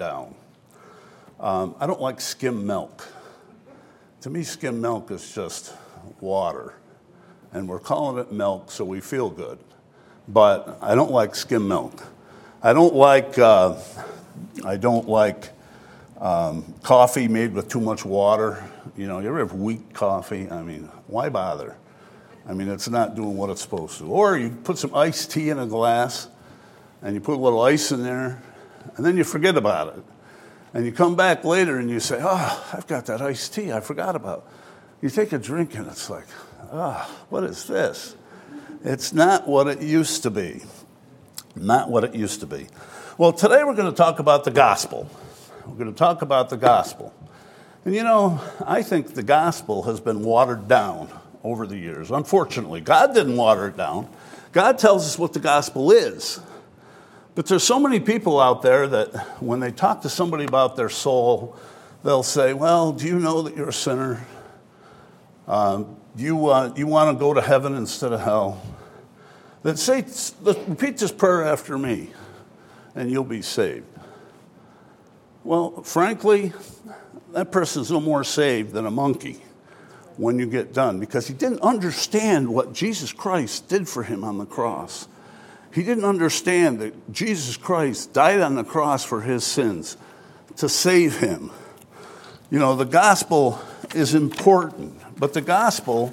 down. Um, I don't like skim milk. To me, skim milk is just water, and we're calling it milk so we feel good. But I don't like skim milk. I don't like. Uh, I don't like um, coffee made with too much water. You know, you ever have weak coffee? I mean, why bother? I mean, it's not doing what it's supposed to. Or you put some iced tea in a glass and you put a little ice in there and then you forget about it. And you come back later and you say, Oh, I've got that iced tea I forgot about. You take a drink and it's like, Ah, oh, what is this? It's not what it used to be. Not what it used to be. Well, today we're going to talk about the gospel. We're going to talk about the gospel. And you know, I think the gospel has been watered down over the years. Unfortunately, God didn't water it down. God tells us what the gospel is. But there's so many people out there that when they talk to somebody about their soul, they'll say, Well, do you know that you're a sinner? Um, do you, uh, you want to go to heaven instead of hell? Then say, repeat this prayer after me, and you'll be saved. Well, frankly, that person's no more saved than a monkey when you get done because he didn't understand what Jesus Christ did for him on the cross. He didn't understand that Jesus Christ died on the cross for his sins to save him. You know, the gospel is important, but the gospel,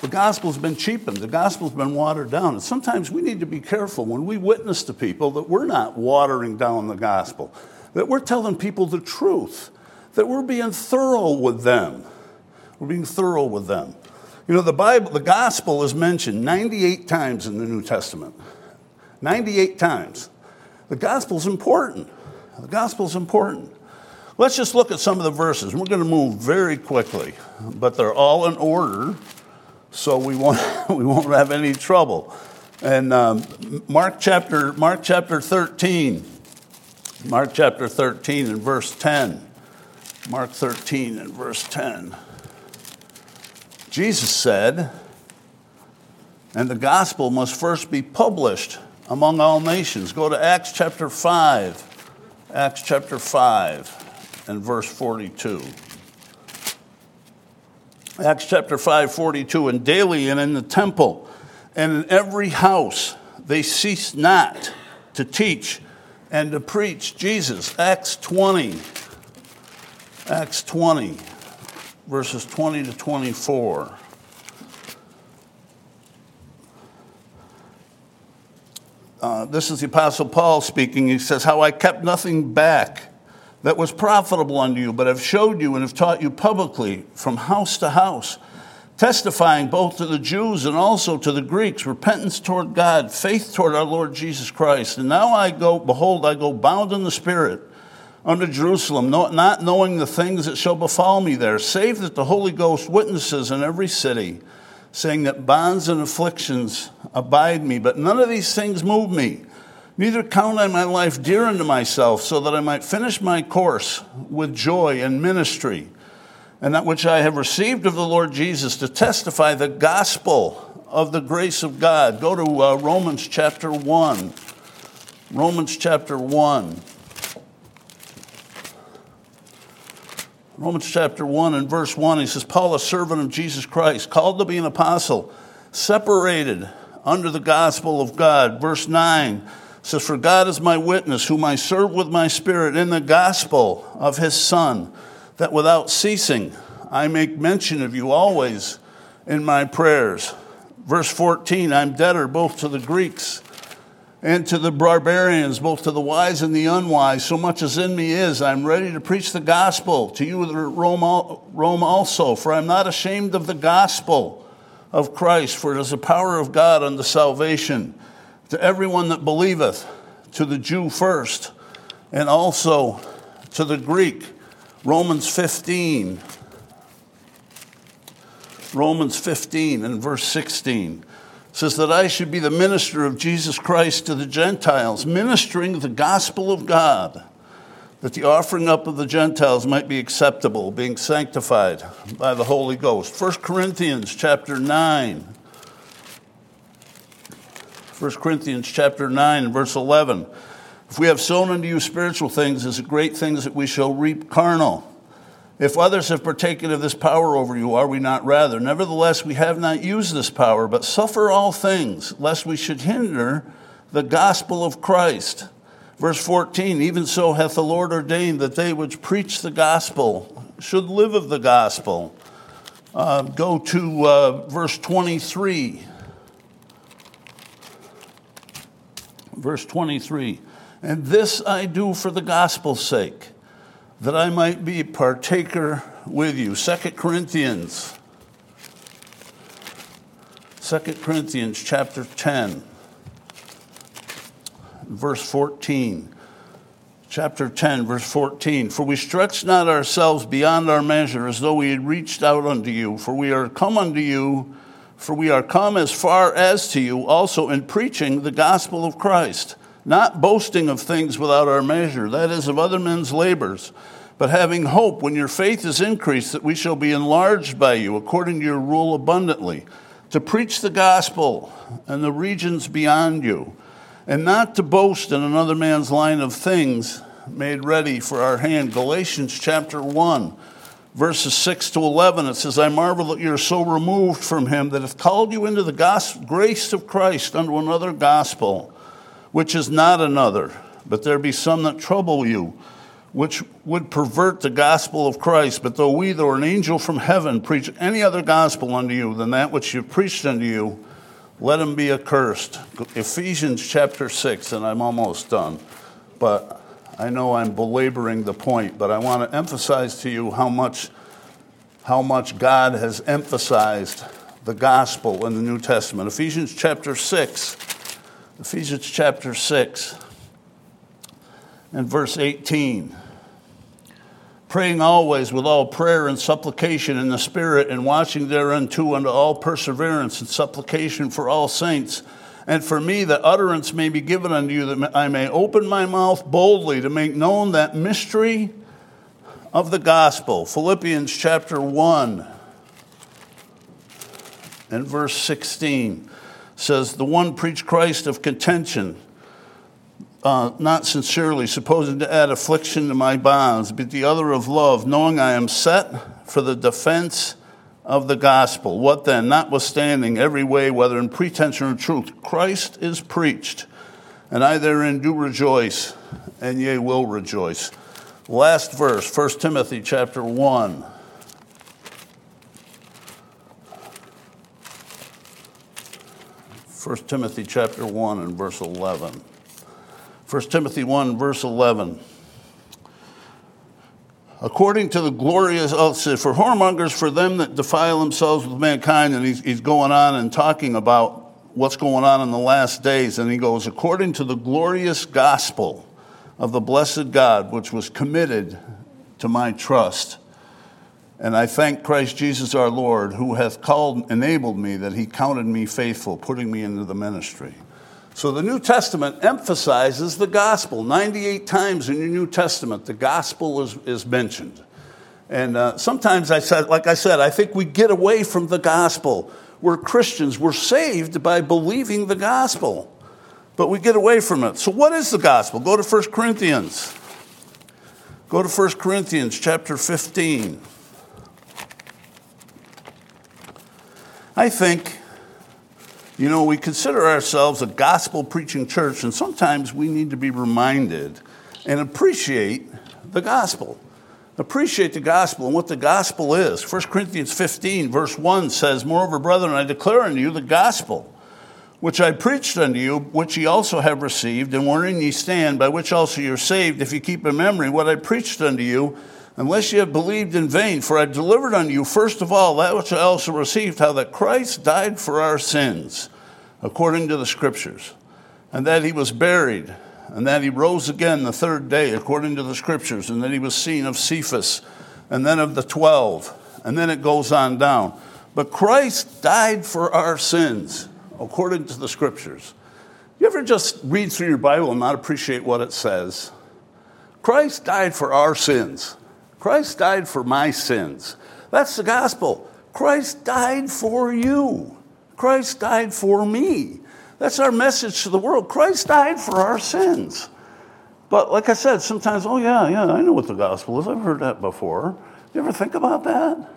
the gospel's been cheapened. The gospel's been watered down. And sometimes we need to be careful when we witness to people that we're not watering down the gospel, that we're telling people the truth, that we're being thorough with them. We're being thorough with them. You know, the Bible, the gospel is mentioned 98 times in the New Testament. 98 times. The gospel's important. The gospel's important. Let's just look at some of the verses. We're going to move very quickly, but they're all in order, so we won't, we won't have any trouble. And um, Mark chapter Mark chapter 13, Mark chapter 13 and verse 10. Mark 13 and verse 10. Jesus said, and the gospel must first be published among all nations. Go to Acts chapter 5, Acts chapter 5 and verse 42. Acts chapter 5, 42. And daily and in the temple and in every house they ceased not to teach and to preach Jesus. Acts 20. Acts 20 verses 20 to 24. Uh, this is the Apostle Paul speaking. He says, How I kept nothing back that was profitable unto you, but have showed you and have taught you publicly from house to house, testifying both to the Jews and also to the Greeks, repentance toward God, faith toward our Lord Jesus Christ. And now I go, behold, I go bound in the Spirit unto Jerusalem, not knowing the things that shall befall me there, save that the Holy Ghost witnesses in every city, saying that bonds and afflictions abide me. But none of these things move me. Neither count I my life dear unto myself, so that I might finish my course with joy and ministry, and that which I have received of the Lord Jesus to testify the gospel of the grace of God. Go to uh, Romans chapter 1. Romans chapter 1. Romans chapter 1 and verse 1, he says, Paul, a servant of Jesus Christ, called to be an apostle, separated under the gospel of God. Verse 9 says, For God is my witness, whom I serve with my spirit in the gospel of his Son, that without ceasing I make mention of you always in my prayers. Verse 14, I'm debtor both to the Greeks and to the barbarians, both to the wise and the unwise, so much as in me is, I'm ready to preach the gospel to you Rome also, for I'm not ashamed of the gospel of Christ, for it is the power of God unto salvation to everyone that believeth, to the Jew first, and also to the Greek. Romans 15. Romans 15 and verse 16 says that I should be the minister of Jesus Christ to the Gentiles, ministering the gospel of God, that the offering up of the Gentiles might be acceptable, being sanctified by the Holy Ghost. 1 Corinthians chapter 9. 1 Corinthians chapter 9 verse 11 If we have sown unto you spiritual things, is it great things that we shall reap carnal? If others have partaken of this power over you, are we not rather? Nevertheless, we have not used this power, but suffer all things, lest we should hinder the gospel of Christ. Verse 14, even so hath the Lord ordained that they which preach the gospel should live of the gospel. Uh, go to uh, verse 23. Verse 23. And this I do for the gospel's sake, that I might be partaker with you. 2 Corinthians. 2 Corinthians chapter 10, verse 14. Chapter 10, verse 14. For we stretch not ourselves beyond our measure, as though we had reached out unto you. For we are come unto you, for we are come as far as to you, also in preaching the gospel of Christ not boasting of things without our measure, that is, of other men's labors, but having hope when your faith is increased that we shall be enlarged by you according to your rule abundantly, to preach the gospel and the regions beyond you, and not to boast in another man's line of things made ready for our hand. Galatians chapter 1 verses 6 to 11, it says, I marvel that you're so removed from him that hath called you into the grace of Christ unto another gospel, which is not another, but there be some that trouble you, which would pervert the gospel of Christ. But though we, though an angel from heaven, preach any other gospel unto you than that which you preached unto you, let him be accursed. Ephesians chapter 6, and I'm almost done. But I know I'm belaboring the point, but I want to emphasize to you how much, how much God has emphasized the gospel in the New Testament. Ephesians chapter 6 Ephesians chapter 6 and verse 18. Praying always with all prayer and supplication in the Spirit, and watching thereunto unto all perseverance and supplication for all saints, and for me that utterance may be given unto you, that I may open my mouth boldly to make known that mystery of the gospel. Philippians chapter 1 and verse 16 says, The one preached Christ of contention, uh, not sincerely, supposing to add affliction to my bonds, but the other of love, knowing I am set for the defense of the gospel. What then? Notwithstanding every way, whether in pretension or truth, Christ is preached, and I therein do rejoice, and ye will rejoice. Last verse, 1 Timothy chapter 1. 1 Timothy chapter 1 and verse 11. 1 Timothy 1 verse 11. According to the glorious, oh, for whoremongers, for them that defile themselves with mankind, and he's, he's going on and talking about what's going on in the last days. And he goes, according to the glorious gospel of the blessed God, which was committed to my trust and I thank Christ Jesus our Lord, who hath called, enabled me, that he counted me faithful, putting me into the ministry. So the New Testament emphasizes the gospel. 98 times in your New Testament, the gospel is, is mentioned. And uh, sometimes I said, like I said, I think we get away from the gospel. We're Christians, we're saved by believing the gospel, but we get away from it. So, what is the gospel? Go to 1 Corinthians. Go to 1 Corinthians chapter 15. I think, you know, we consider ourselves a gospel preaching church, and sometimes we need to be reminded and appreciate the gospel. Appreciate the gospel and what the gospel is. 1 Corinthians 15, verse 1 says, Moreover, brethren, I declare unto you the gospel which I preached unto you, which ye also have received, and wherein ye stand, by which also you're saved, if ye keep in memory what I preached unto you unless ye have believed in vain. For I delivered unto you first of all that which I also received, how that Christ died for our sins, according to the Scriptures, and that he was buried, and that he rose again the third day, according to the Scriptures, and that he was seen of Cephas, and then of the twelve, and then it goes on down. But Christ died for our sins, according to the Scriptures. You ever just read through your Bible and not appreciate what it says? Christ died for our sins. Christ died for my sins. That's the gospel. Christ died for you. Christ died for me. That's our message to the world. Christ died for our sins. But like I said, sometimes, oh, yeah, yeah, I know what the gospel is. I've heard that before. You ever think about that?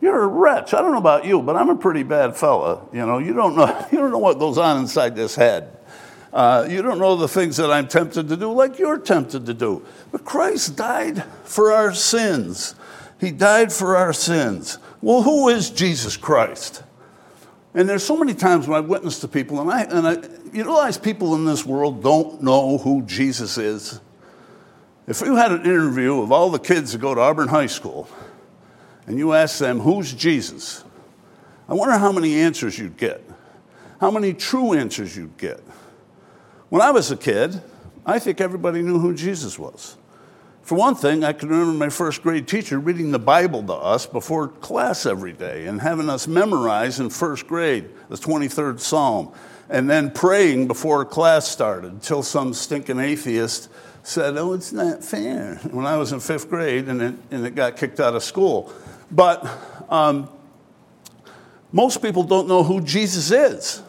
You're a wretch. I don't know about you, but I'm a pretty bad fella. You know, you don't know, you don't know what goes on inside this head. Uh, you don't know the things that I'm tempted to do like you're tempted to do. But Christ died for our sins. He died for our sins. Well, who is Jesus Christ? And there's so many times when I've witnessed to people, and I, and I you realize people in this world don't know who Jesus is. If you had an interview of all the kids that go to Auburn High School, and you ask them, Who's Jesus? I wonder how many answers you'd get, how many true answers you'd get. When I was a kid, I think everybody knew who Jesus was. For one thing, I can remember my first grade teacher reading the Bible to us before class every day and having us memorize in first grade the 23rd Psalm and then praying before class started until some stinking atheist said, Oh, it's not fair, when I was in fifth grade and it, and it got kicked out of school. But um, most people don't know who Jesus is.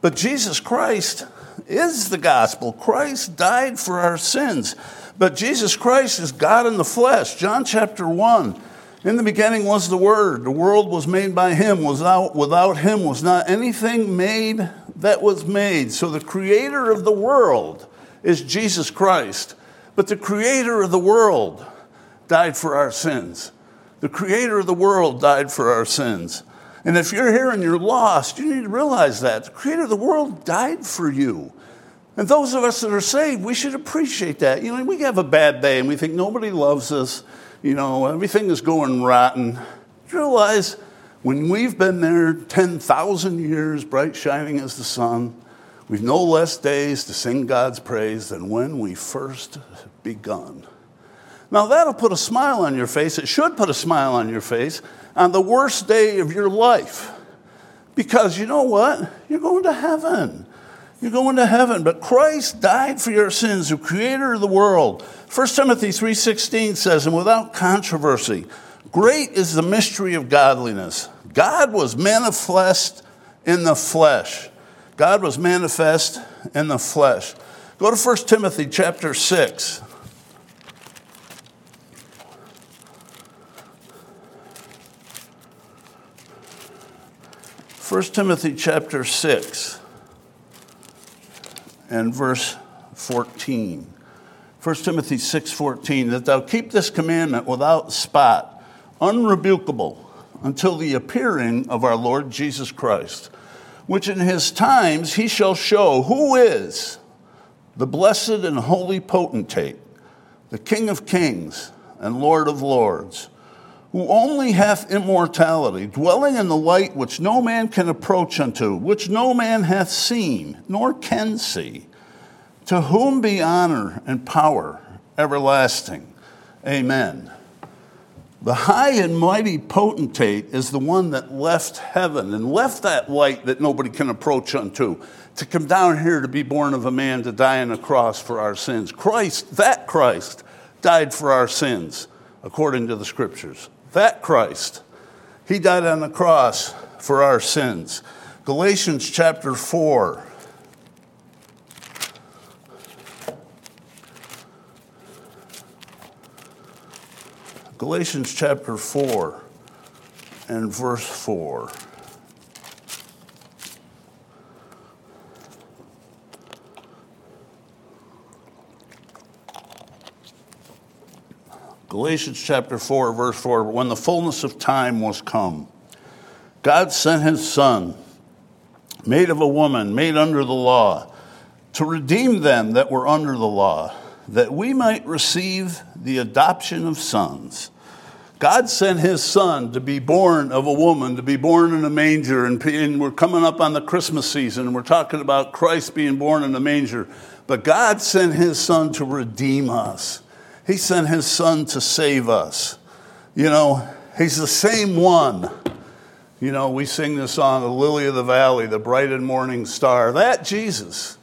But Jesus Christ is the gospel. Christ died for our sins. But Jesus Christ is God in the flesh. John chapter 1. In the beginning was the Word. The world was made by Him. Without, without Him was not anything made that was made. So the creator of the world is Jesus Christ. But the creator of the world died for our sins. The creator of the world died for our sins. And if you're here and you're lost, you need to realize that. The creator of the world died for you. And those of us that are saved, we should appreciate that. You know, we have a bad day and we think nobody loves us, you know, everything is going rotten. You realize when we've been there 10,000 years, bright shining as the sun, we've no less days to sing God's praise than when we first begun. Now, that'll put a smile on your face. It should put a smile on your face on the worst day of your life. Because you know what? You're going to heaven. You're going to heaven. But Christ died for your sins, the creator of the world. 1 Timothy 3:16 says, and without controversy, great is the mystery of godliness. God was manifest in the flesh. God was manifest in the flesh. Go to 1 Timothy chapter 6. 1 Timothy chapter 6 and verse 14. 1 Timothy 6:14 that thou keep this commandment without spot, unrebukable until the appearing of our Lord Jesus Christ, which in his times he shall show who is the blessed and holy potentate, the King of kings and Lord of lords who only hath immortality, dwelling in the light which no man can approach unto, which no man hath seen, nor can see, to whom be honor and power everlasting. Amen. The high and mighty potentate is the one that left heaven and left that light that nobody can approach unto to come down here to be born of a man to die on a cross for our sins. Christ, that Christ, died for our sins according to the scriptures. That Christ, he died on the cross for our sins. Galatians chapter 4. Galatians chapter 4 and verse 4. Galatians chapter 4, verse 4 when the fullness of time was come, God sent his Son, made of a woman, made under the law, to redeem them that were under the law, that we might receive the adoption of sons. God sent his son to be born of a woman, to be born in a manger. And, and, we're coming up on the Christmas season, and we're talking about Christ being born in a manger. But God sent his son to redeem us. He sent his son to save us. You know, he's the same one. You know, we sing the song, The Lily of the Valley, the bright and morning star. That Jesus,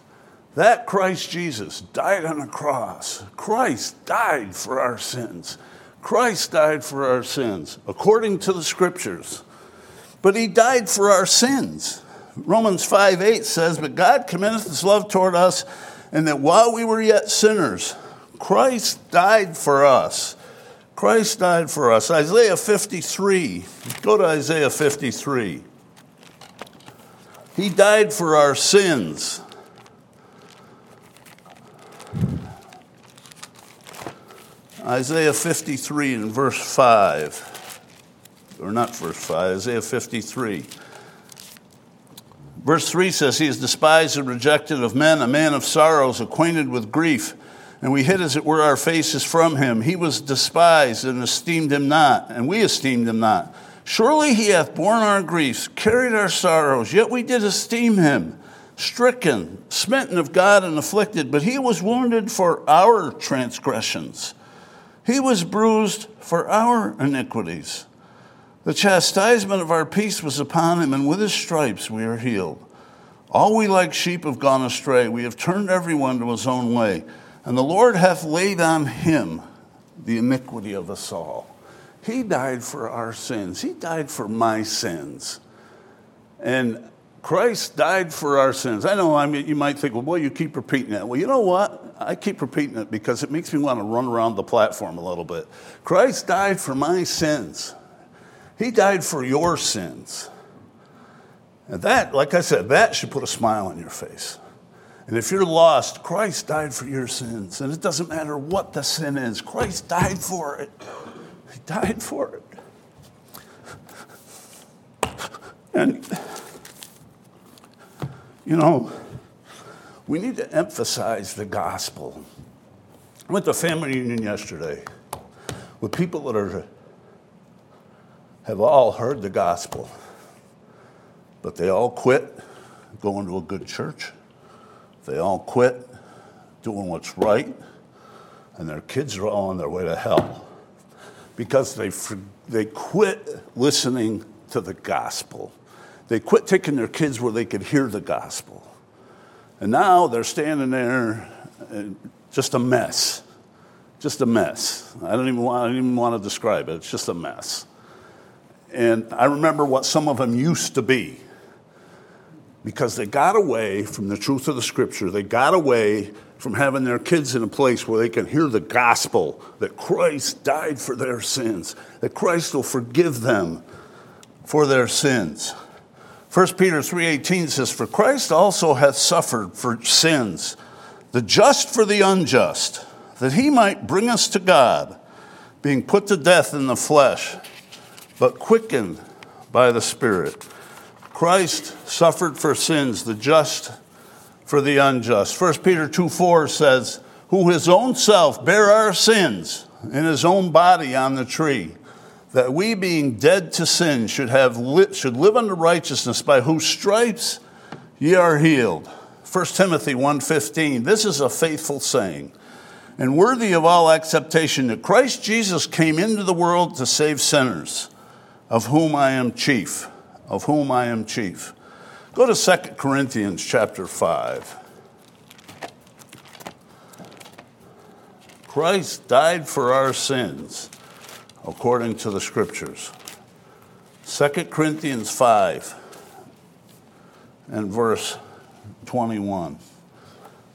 that Christ Jesus died on a cross. Christ died for our sins. Christ died for our sins, according to the scriptures. But he died for our sins. Romans 5 8 says, But God commendeth his love toward us and that while we were yet sinners, Christ died for us. Christ died for us. Isaiah 53. Go to Isaiah 53. He died for our sins. Isaiah 53 and verse 5. Or not verse 5, Isaiah 53. Verse 3 says, He is despised and rejected of men, a man of sorrows, acquainted with grief. And we hid, as it were, our faces from him. He was despised and esteemed him not, and we esteemed him not. Surely he hath borne our griefs, carried our sorrows, yet we did esteem him stricken, smitten of God, and afflicted. But he was wounded for our transgressions, he was bruised for our iniquities. The chastisement of our peace was upon him, and with his stripes we are healed. All we like sheep have gone astray. We have turned everyone to his own way. And the Lord hath laid on him the iniquity of us all. He died for our sins, He died for my sins. And Christ died for our sins. I know, I mean, you might think, well, boy, you keep repeating that. Well, you know what? I keep repeating it because it makes me want to run around the platform a little bit. Christ died for my sins. He died for your sins. And that, like I said, that should put a smile on your face. And if you're lost, Christ died for your sins. And it doesn't matter what the sin is, Christ died for it. He died for it. And, you know, we need to emphasize the gospel. I went to family reunion yesterday with people that are have all heard the gospel, but they all quit going to a good church. They all quit doing what's right, and their kids are all on their way to hell because they, they quit listening to the gospel. They quit taking their kids where they could hear the gospel. And now they're standing there, just a mess. Just a mess. I don't even want, I don't even want to describe it. It's just a mess. And I remember what some of them used to be because they got away from the truth of the scripture. They got away from having their kids in a place where they can hear the gospel that Christ died for their sins, that Christ will forgive them for their sins. 1 Peter 3:18 says for Christ also hath suffered for sins the just for the unjust that he might bring us to God being put to death in the flesh but quickened by the Spirit. Christ suffered for sins, the just for the unjust. 1 Peter 2 4 says, Who his own self bare our sins in his own body on the tree, that we being dead to sin should, have li- should live unto righteousness, by whose stripes ye are healed. 1 Timothy 1:15 This is a faithful saying and worthy of all acceptation that Christ Jesus came into the world to save sinners of whom I am chief, of whom I am chief. Go to 2 Corinthians chapter 5. Christ died for our sins according to the scriptures. 2 Corinthians 5 and verse 21.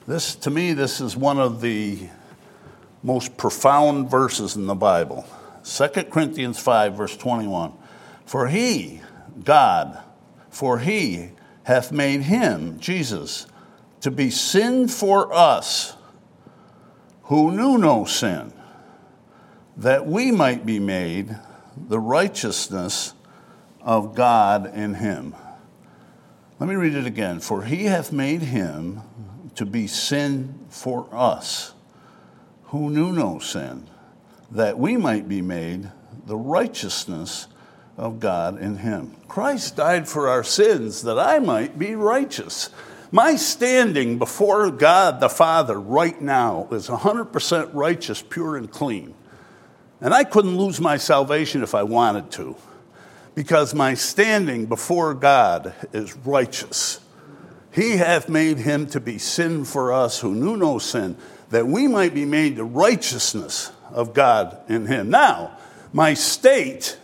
This, to me, this is one of the most profound verses in the Bible. 2 Corinthians 5, verse 21. For he, God, for he hath made him, Jesus, to be sin for us who knew no sin, that we might be made the righteousness of God in him. Let me read it again. For he hath made him to be sin for us who knew no sin, that we might be made the righteousness of God in him. Christ died for our sins that I might be righteous. My standing before God the Father right now is 100% righteous, pure, and clean. And I couldn't lose my salvation if I wanted to, because my standing before God is righteous. He hath made him to be sin for us who knew no sin, that we might be made the righteousness of God in him. Now, my state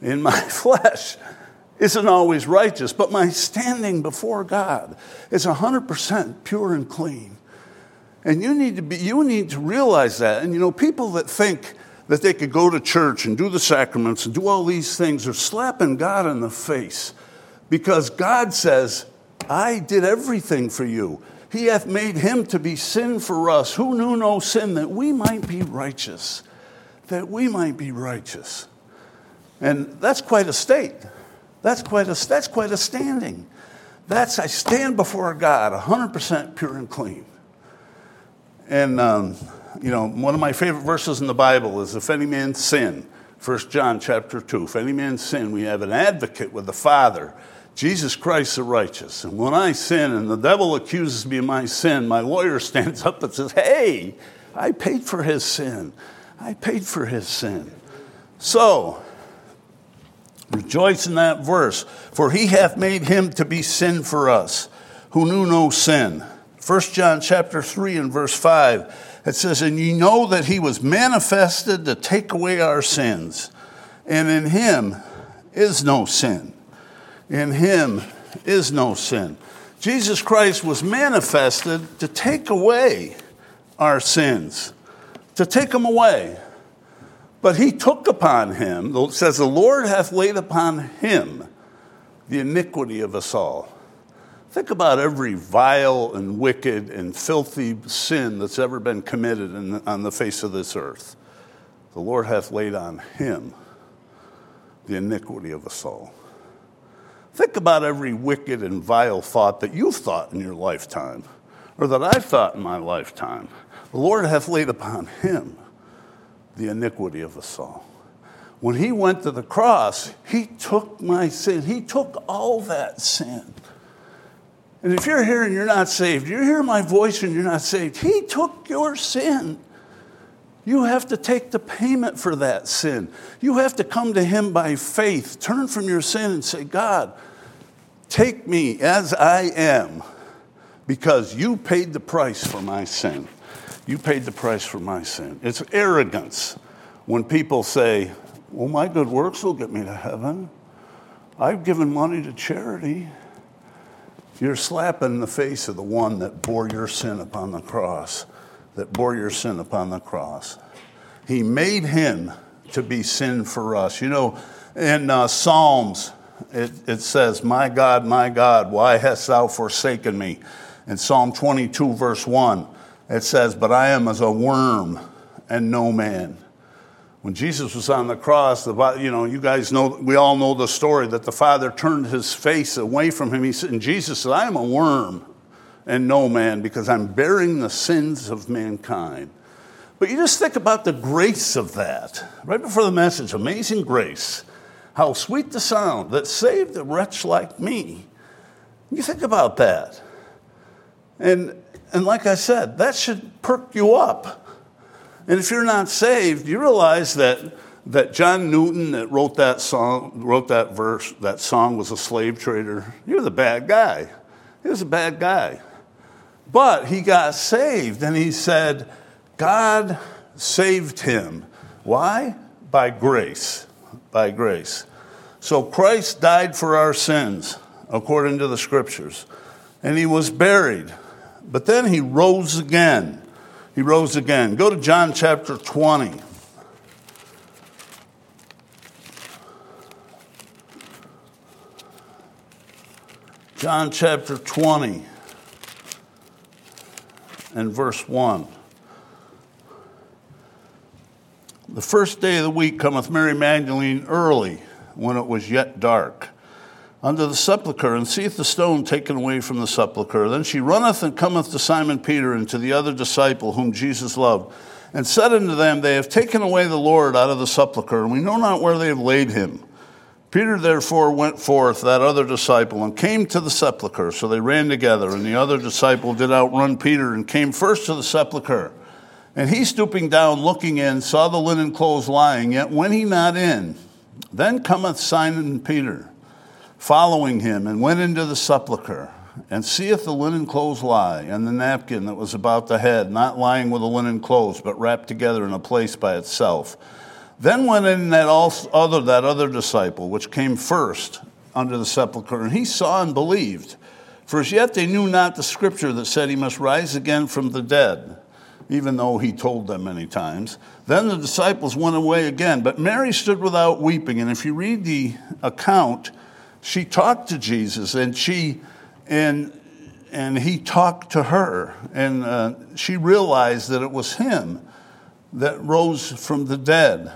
in my flesh isn't always righteous, but my standing before God is 100% pure and clean. And you need to be, you need to realize that. And you know, people that think that they could go to church and do the sacraments and do all these things are slapping God in the face because God says, I did everything for you. He hath made him to be sin for us, who knew no sin, that we might be righteous. That we might be righteous. And that's quite a state. That's quite a, that's quite a standing. That's, I stand before God 100% pure and clean. And, um, you know, one of my favorite verses in the Bible is if any man sin, 1 John chapter 2, if any man sin, we have an advocate with the Father, Jesus Christ the righteous. And when I sin and the devil accuses me of my sin, my lawyer stands up and says, Hey, I paid for his sin. I paid for his sin. So, rejoice in that verse, for he hath made him to be sin for us, who knew no sin 1 John chapter 3 and verse 5, it says, And ye know that he was manifested to take away our sins, and in him is no sin. In him is no sin. Jesus Christ was manifested to take away our sins, to take them away. But he took upon him, it says, The Lord hath laid upon him the iniquity of us all. Think about every vile and wicked and filthy sin that's ever been committed in, on the face of this earth. The Lord hath laid on him the iniquity of us all. Think about every wicked and vile thought that you've thought in your lifetime, or that I've thought in my lifetime. The Lord hath laid upon him the iniquity of us all. When he went to the cross, he took my sin, he took all that sin. And if you're here and you're not saved, you hear my voice and you're not saved, He took your sin. You have to take the payment for that sin. You have to come to Him by faith, turn from your sin and say, God, take me as I am because you paid the price for my sin. You paid the price for my sin. It's arrogance when people say, Well, my good works will get me to heaven. I've given money to charity. You're slapping the face of the one that bore your sin upon the cross, that bore your sin upon the cross. He made him to be sin for us. You know, in uh, Psalms, it, it says, My God, my God, why hast thou forsaken me? In Psalm 22, verse 1, it says, But I am as a worm and no man. When Jesus was on the cross, the, you know, you guys know, we all know the story that the Father turned his face away from him. He said, and Jesus said, I am a worm and no man because I'm bearing the sins of mankind. But you just think about the grace of that. Right before the message, amazing grace. How sweet the sound that saved a wretch like me. You think about that. And, and like I said, that should perk you up. And if you're not saved, you realize that, that John Newton that wrote that song, wrote that verse, that song was a slave trader. You're the bad guy. He was a bad guy. But he got saved and he said, God saved him. Why? By grace. By grace. So Christ died for our sins, according to the scriptures, and he was buried. But then he rose again. He rose again. Go to John chapter 20. John chapter 20 and verse 1. The first day of the week cometh Mary Magdalene early, when it was yet dark unto the sepulchre, and seeth the stone taken away from the sepulchre. Then she runneth and cometh to Simon Peter and to the other disciple whom Jesus loved, and said unto them, They have taken away the Lord out of the sepulchre, and we know not where they have laid him. Peter therefore went forth, that other disciple, and came to the sepulchre. So they ran together, and the other disciple did outrun Peter and came first to the sepulchre. And he, stooping down, looking in, saw the linen clothes lying, yet went he not in. Then cometh Simon Peter following him, and went into the sepulchre, and seeth the linen clothes lie, and the napkin that was about the head, not lying with the linen clothes, but wrapped together in a place by itself. Then went in that other that other disciple, which came first under the sepulchre, and he saw and believed. For as yet they knew not the scripture that said he must rise again from the dead, even though he told them many times. Then the disciples went away again, but Mary stood without weeping. And if you read the account, she talked to Jesus and she and and he talked to her. And uh, she realized that it was him that rose from the dead.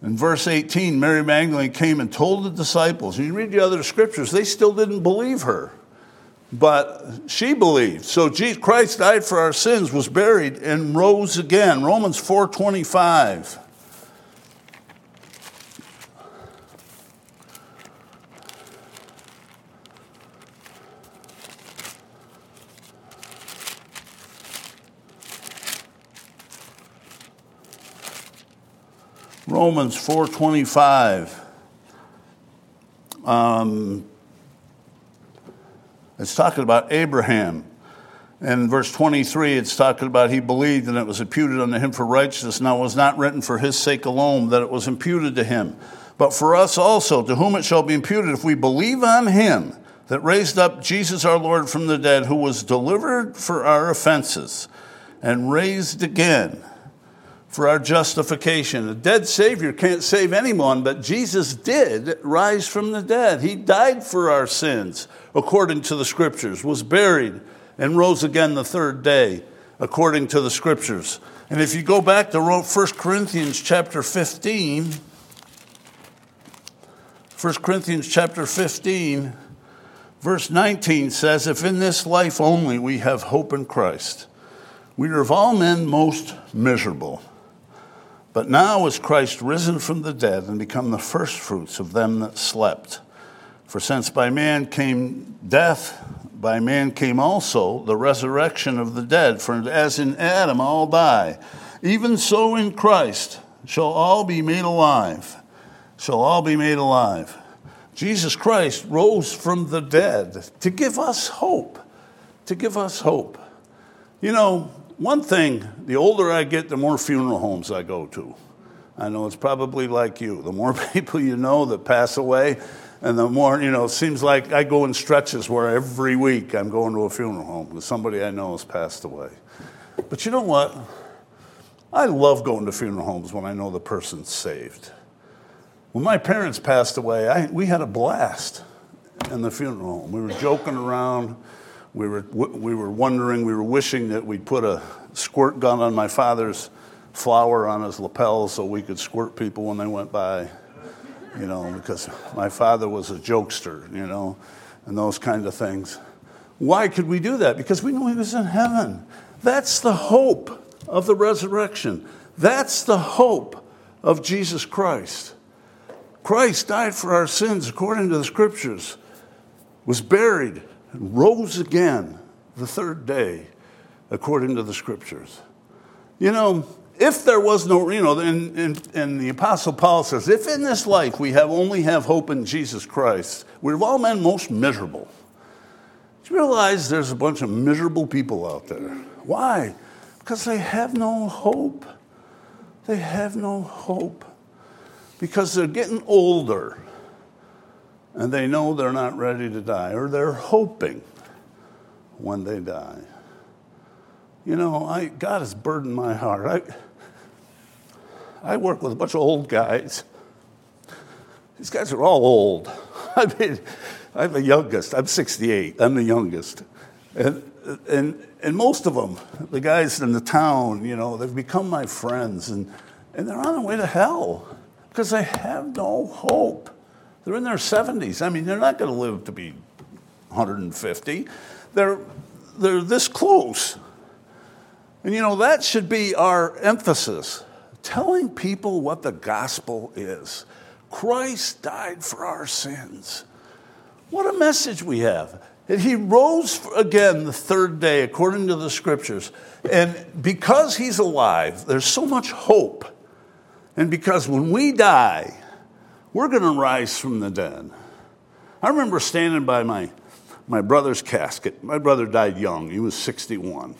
In verse 18 mary magdalene came and told the disciples and you read the other scriptures they still didn't believe her. But she believed. So jesus christ died for our sins was buried and rose again. Romans 4.25 Romans 4:25. Um, it's talking about Abraham. And verse 23, it's talking about he believed and it was imputed unto him for righteousness. Now it was not written for his sake alone that it was imputed to him, but for us also, to whom it shall be imputed if we believe on him that raised up Jesus our Lord from the dead, who was delivered for our offenses and raised again for our justification. A dead Savior can't save anyone, but Jesus did rise from the dead. He died for our sins, according to the Scriptures, was buried, and rose again the third day, according to the Scriptures. And if you go back to 1 Corinthians chapter 15, 1 Corinthians chapter 15, verse 19 says, If in this life only we have hope in Christ, we are of all men most miserable. But now is Christ risen from the dead and become the firstfruits of them that slept. For since by man came death, by man came also the resurrection of the dead. For as in Adam all die, even so in Christ shall all be made alive. Shall all be made alive. Jesus Christ rose from the dead to give us hope. To give us hope. You know, one thing, the older I get, the more funeral homes I go to. I know it's probably like you. The more people you know that pass away, and the more, you know, it seems like I go in stretches where every week I'm going to a funeral home with somebody I know has passed away. But you know what? I love going to funeral homes when I know the person's saved. When my parents passed away, I, we had a blast in the funeral home. We were joking around we were, we were wondering, we were wishing that we'd put a squirt gun on my father's flower on his lapel so we could squirt people when they went by, you know, because my father was a jokester, you know, and those kind of things. Why could we do that? Because we knew he was in heaven. That's the hope of the resurrection. That's the hope of Jesus Christ. Christ died for our sins according to the scriptures, was buried, and rose again the third day, according to the scriptures. You know, if there was no, you know, and, and, and, the Apostle Paul says, if in this life we have only have hope in Jesus Christ, we're of all men most miserable. Do you realize there's a bunch of miserable people out there? Why? Because they have no hope. They have no hope. Because they're getting older and they know they're not ready to die, or they're hoping when they die. You know, I, God has burdened my heart. I, I work with a bunch of old guys. These guys are all old. I mean, I'm the youngest. I'm 68. I'm the youngest. And, and, and most of them, the guys in the town, you know, they've become my friends, and, and they're on their way to hell because they have no hope. They're in their 70s. I mean, they're not going to live to be 150. They're, they're this close. And you know, that should be our emphasis telling people what the gospel is. Christ died for our sins. What a message we have. And he rose again the third day, according to the scriptures. And because he's alive, there's so much hope. And because when we die, we're going to rise from the dead. I remember standing by my, my brother's casket. My brother died young, he was 61.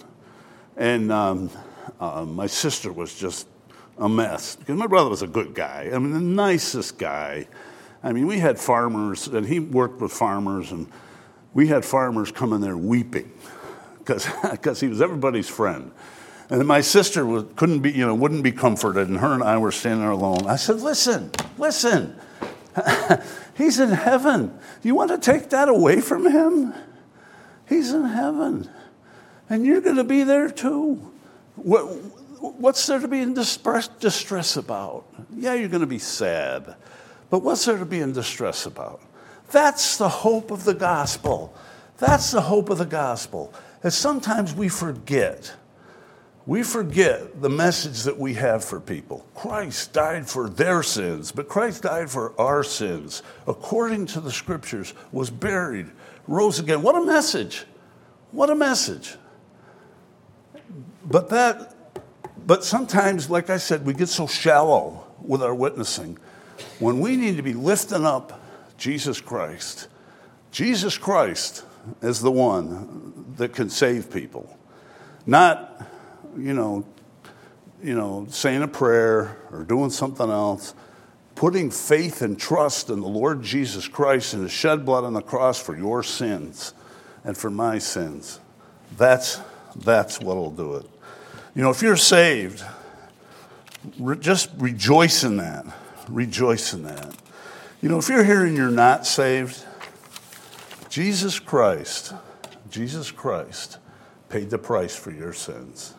And um, uh, my sister was just a mess because my brother was a good guy. I mean, the nicest guy. I mean, we had farmers, and he worked with farmers, and we had farmers come in there weeping because he was everybody's friend. And my sister couldn't be, you know, wouldn't be comforted, and her and I were standing there alone. I said, Listen, listen, he's in heaven. You want to take that away from him? He's in heaven, and you're going to be there too. What, what's there to be in distress, distress about? Yeah, you're going to be sad, but what's there to be in distress about? That's the hope of the gospel. That's the hope of the gospel. And sometimes we forget we forget the message that we have for people. Christ died for their sins, but Christ died for our sins, according to the scriptures, was buried, rose again. What a message! What a message. But that but sometimes, like I said, we get so shallow with our witnessing when we need to be lifting up Jesus Christ. Jesus Christ is the one that can save people, not you know, you know, saying a prayer or doing something else, putting faith and trust in the Lord Jesus Christ and His shed blood on the cross for your sins and for my sins. That's, that's what'll do it. You know, if you're saved, re- just rejoice in that. Rejoice in that. You know, if you're here and you're not saved, Jesus Christ, Jesus Christ paid the price for your sins.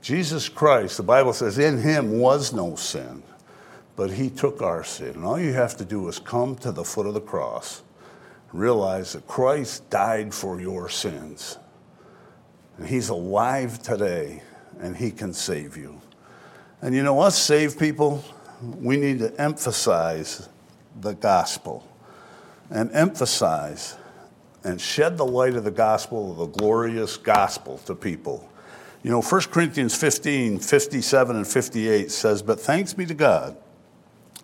Jesus Christ, the Bible says, in him was no sin, but he took our sin. And all you have to do is come to the foot of the cross, realize that Christ died for your sins. And he's alive today, and he can save you. And you know, us saved people, we need to emphasize the gospel and emphasize and shed the light of the gospel, of the glorious gospel to people you know, 1 Corinthians 15, 57 and 58 says, But thanks be to God,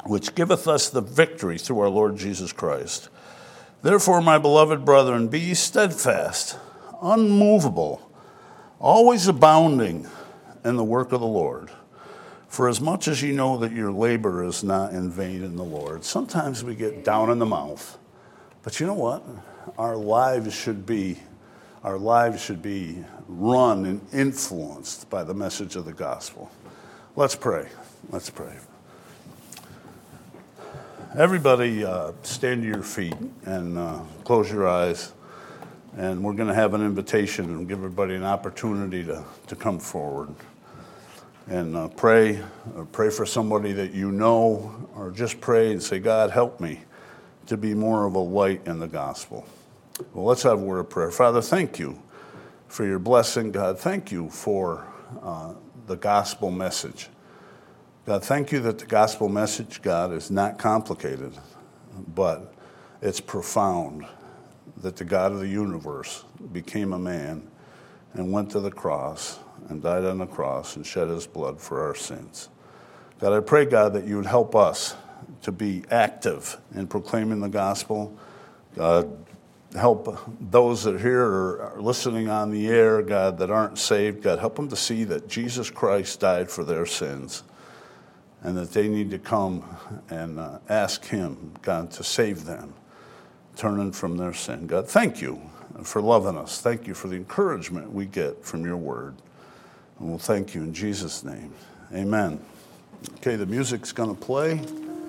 which giveth us the victory through our Lord Jesus Christ. Therefore, my beloved brethren, be ye steadfast, unmovable, always abounding in the work of the Lord. For as much as you know that your labor is not in vain in the Lord. Sometimes we get down in the mouth. But you know what? Our lives should be our lives should be run and influenced by the message of the gospel. Let's pray. Let's pray. Everybody, uh, stand to your feet and uh, close your eyes. And we're going to have an invitation and give everybody an opportunity to, to come forward and uh, pray. Or pray for somebody that you know, or just pray and say, God, help me to be more of a light in the gospel. Well, let's have a word of prayer. Father, thank you for your blessing. God, thank you for uh, the gospel message. God, thank you that the gospel message, God, is not complicated, but it's profound that the God of the universe became a man and went to the cross and died on the cross and shed his blood for our sins. God, I pray, God, that you would help us to be active in proclaiming the gospel. God, help those that are here are listening on the air, God, that aren't saved. God, help them to see that Jesus Christ died for their sins and that they need to come and uh, ask Him, God, to save them, turning from their sin. God, thank you for loving us. Thank you for the encouragement we get from your word. And we'll thank you in Jesus' name. Amen. Okay, the music's going to play.